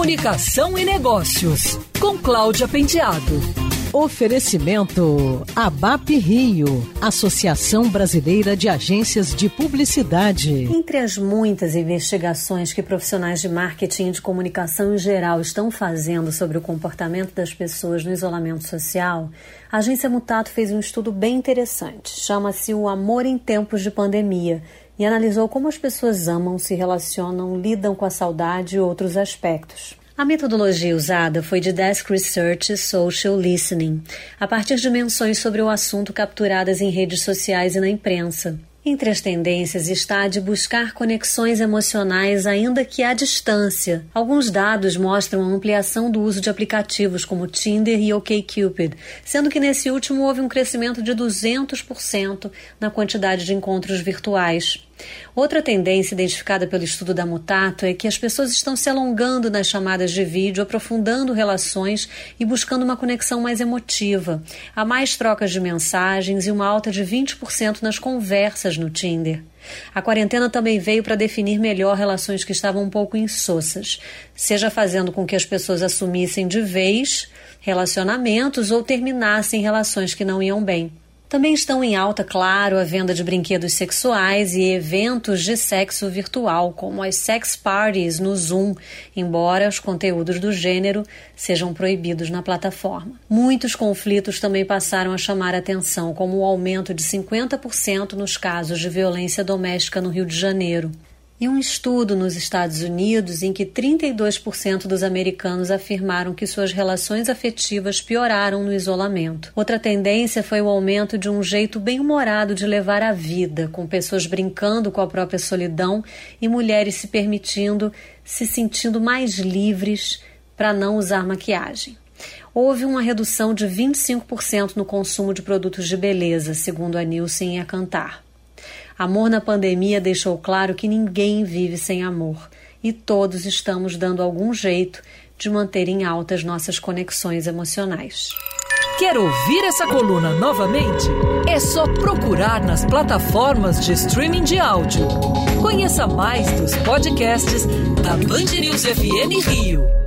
Comunicação e Negócios, com Cláudia Penteado. Oferecimento ABAP Rio, Associação Brasileira de Agências de Publicidade. Entre as muitas investigações que profissionais de marketing e de comunicação em geral estão fazendo sobre o comportamento das pessoas no isolamento social, a agência Mutato fez um estudo bem interessante. Chama-se O Amor em Tempos de Pandemia e analisou como as pessoas amam, se relacionam, lidam com a saudade e outros aspectos. A metodologia usada foi de Desk Research Social Listening, a partir de menções sobre o assunto capturadas em redes sociais e na imprensa. Entre as tendências está a de buscar conexões emocionais ainda que à distância. Alguns dados mostram a ampliação do uso de aplicativos como Tinder e OkCupid, sendo que nesse último houve um crescimento de 200% na quantidade de encontros virtuais. Outra tendência identificada pelo estudo da Mutato é que as pessoas estão se alongando nas chamadas de vídeo, aprofundando relações e buscando uma conexão mais emotiva. Há mais trocas de mensagens e uma alta de 20% nas conversas no Tinder. A quarentena também veio para definir melhor relações que estavam um pouco insossas, seja fazendo com que as pessoas assumissem de vez relacionamentos ou terminassem relações que não iam bem. Também estão em alta, claro, a venda de brinquedos sexuais e eventos de sexo virtual, como as sex parties no Zoom, embora os conteúdos do gênero sejam proibidos na plataforma. Muitos conflitos também passaram a chamar atenção, como o aumento de 50% nos casos de violência doméstica no Rio de Janeiro e um estudo nos Estados Unidos em que 32% dos americanos afirmaram que suas relações afetivas pioraram no isolamento. Outra tendência foi o aumento de um jeito bem-humorado de levar a vida, com pessoas brincando com a própria solidão e mulheres se permitindo, se sentindo mais livres para não usar maquiagem houve uma redução de 25% no consumo de produtos de beleza, segundo a Nielsen e a Cantar. Amor na pandemia deixou claro que ninguém vive sem amor e todos estamos dando algum jeito de manter em alta as nossas conexões emocionais. Quer ouvir essa coluna novamente? É só procurar nas plataformas de streaming de áudio. Conheça mais dos podcasts da Band News FM Rio.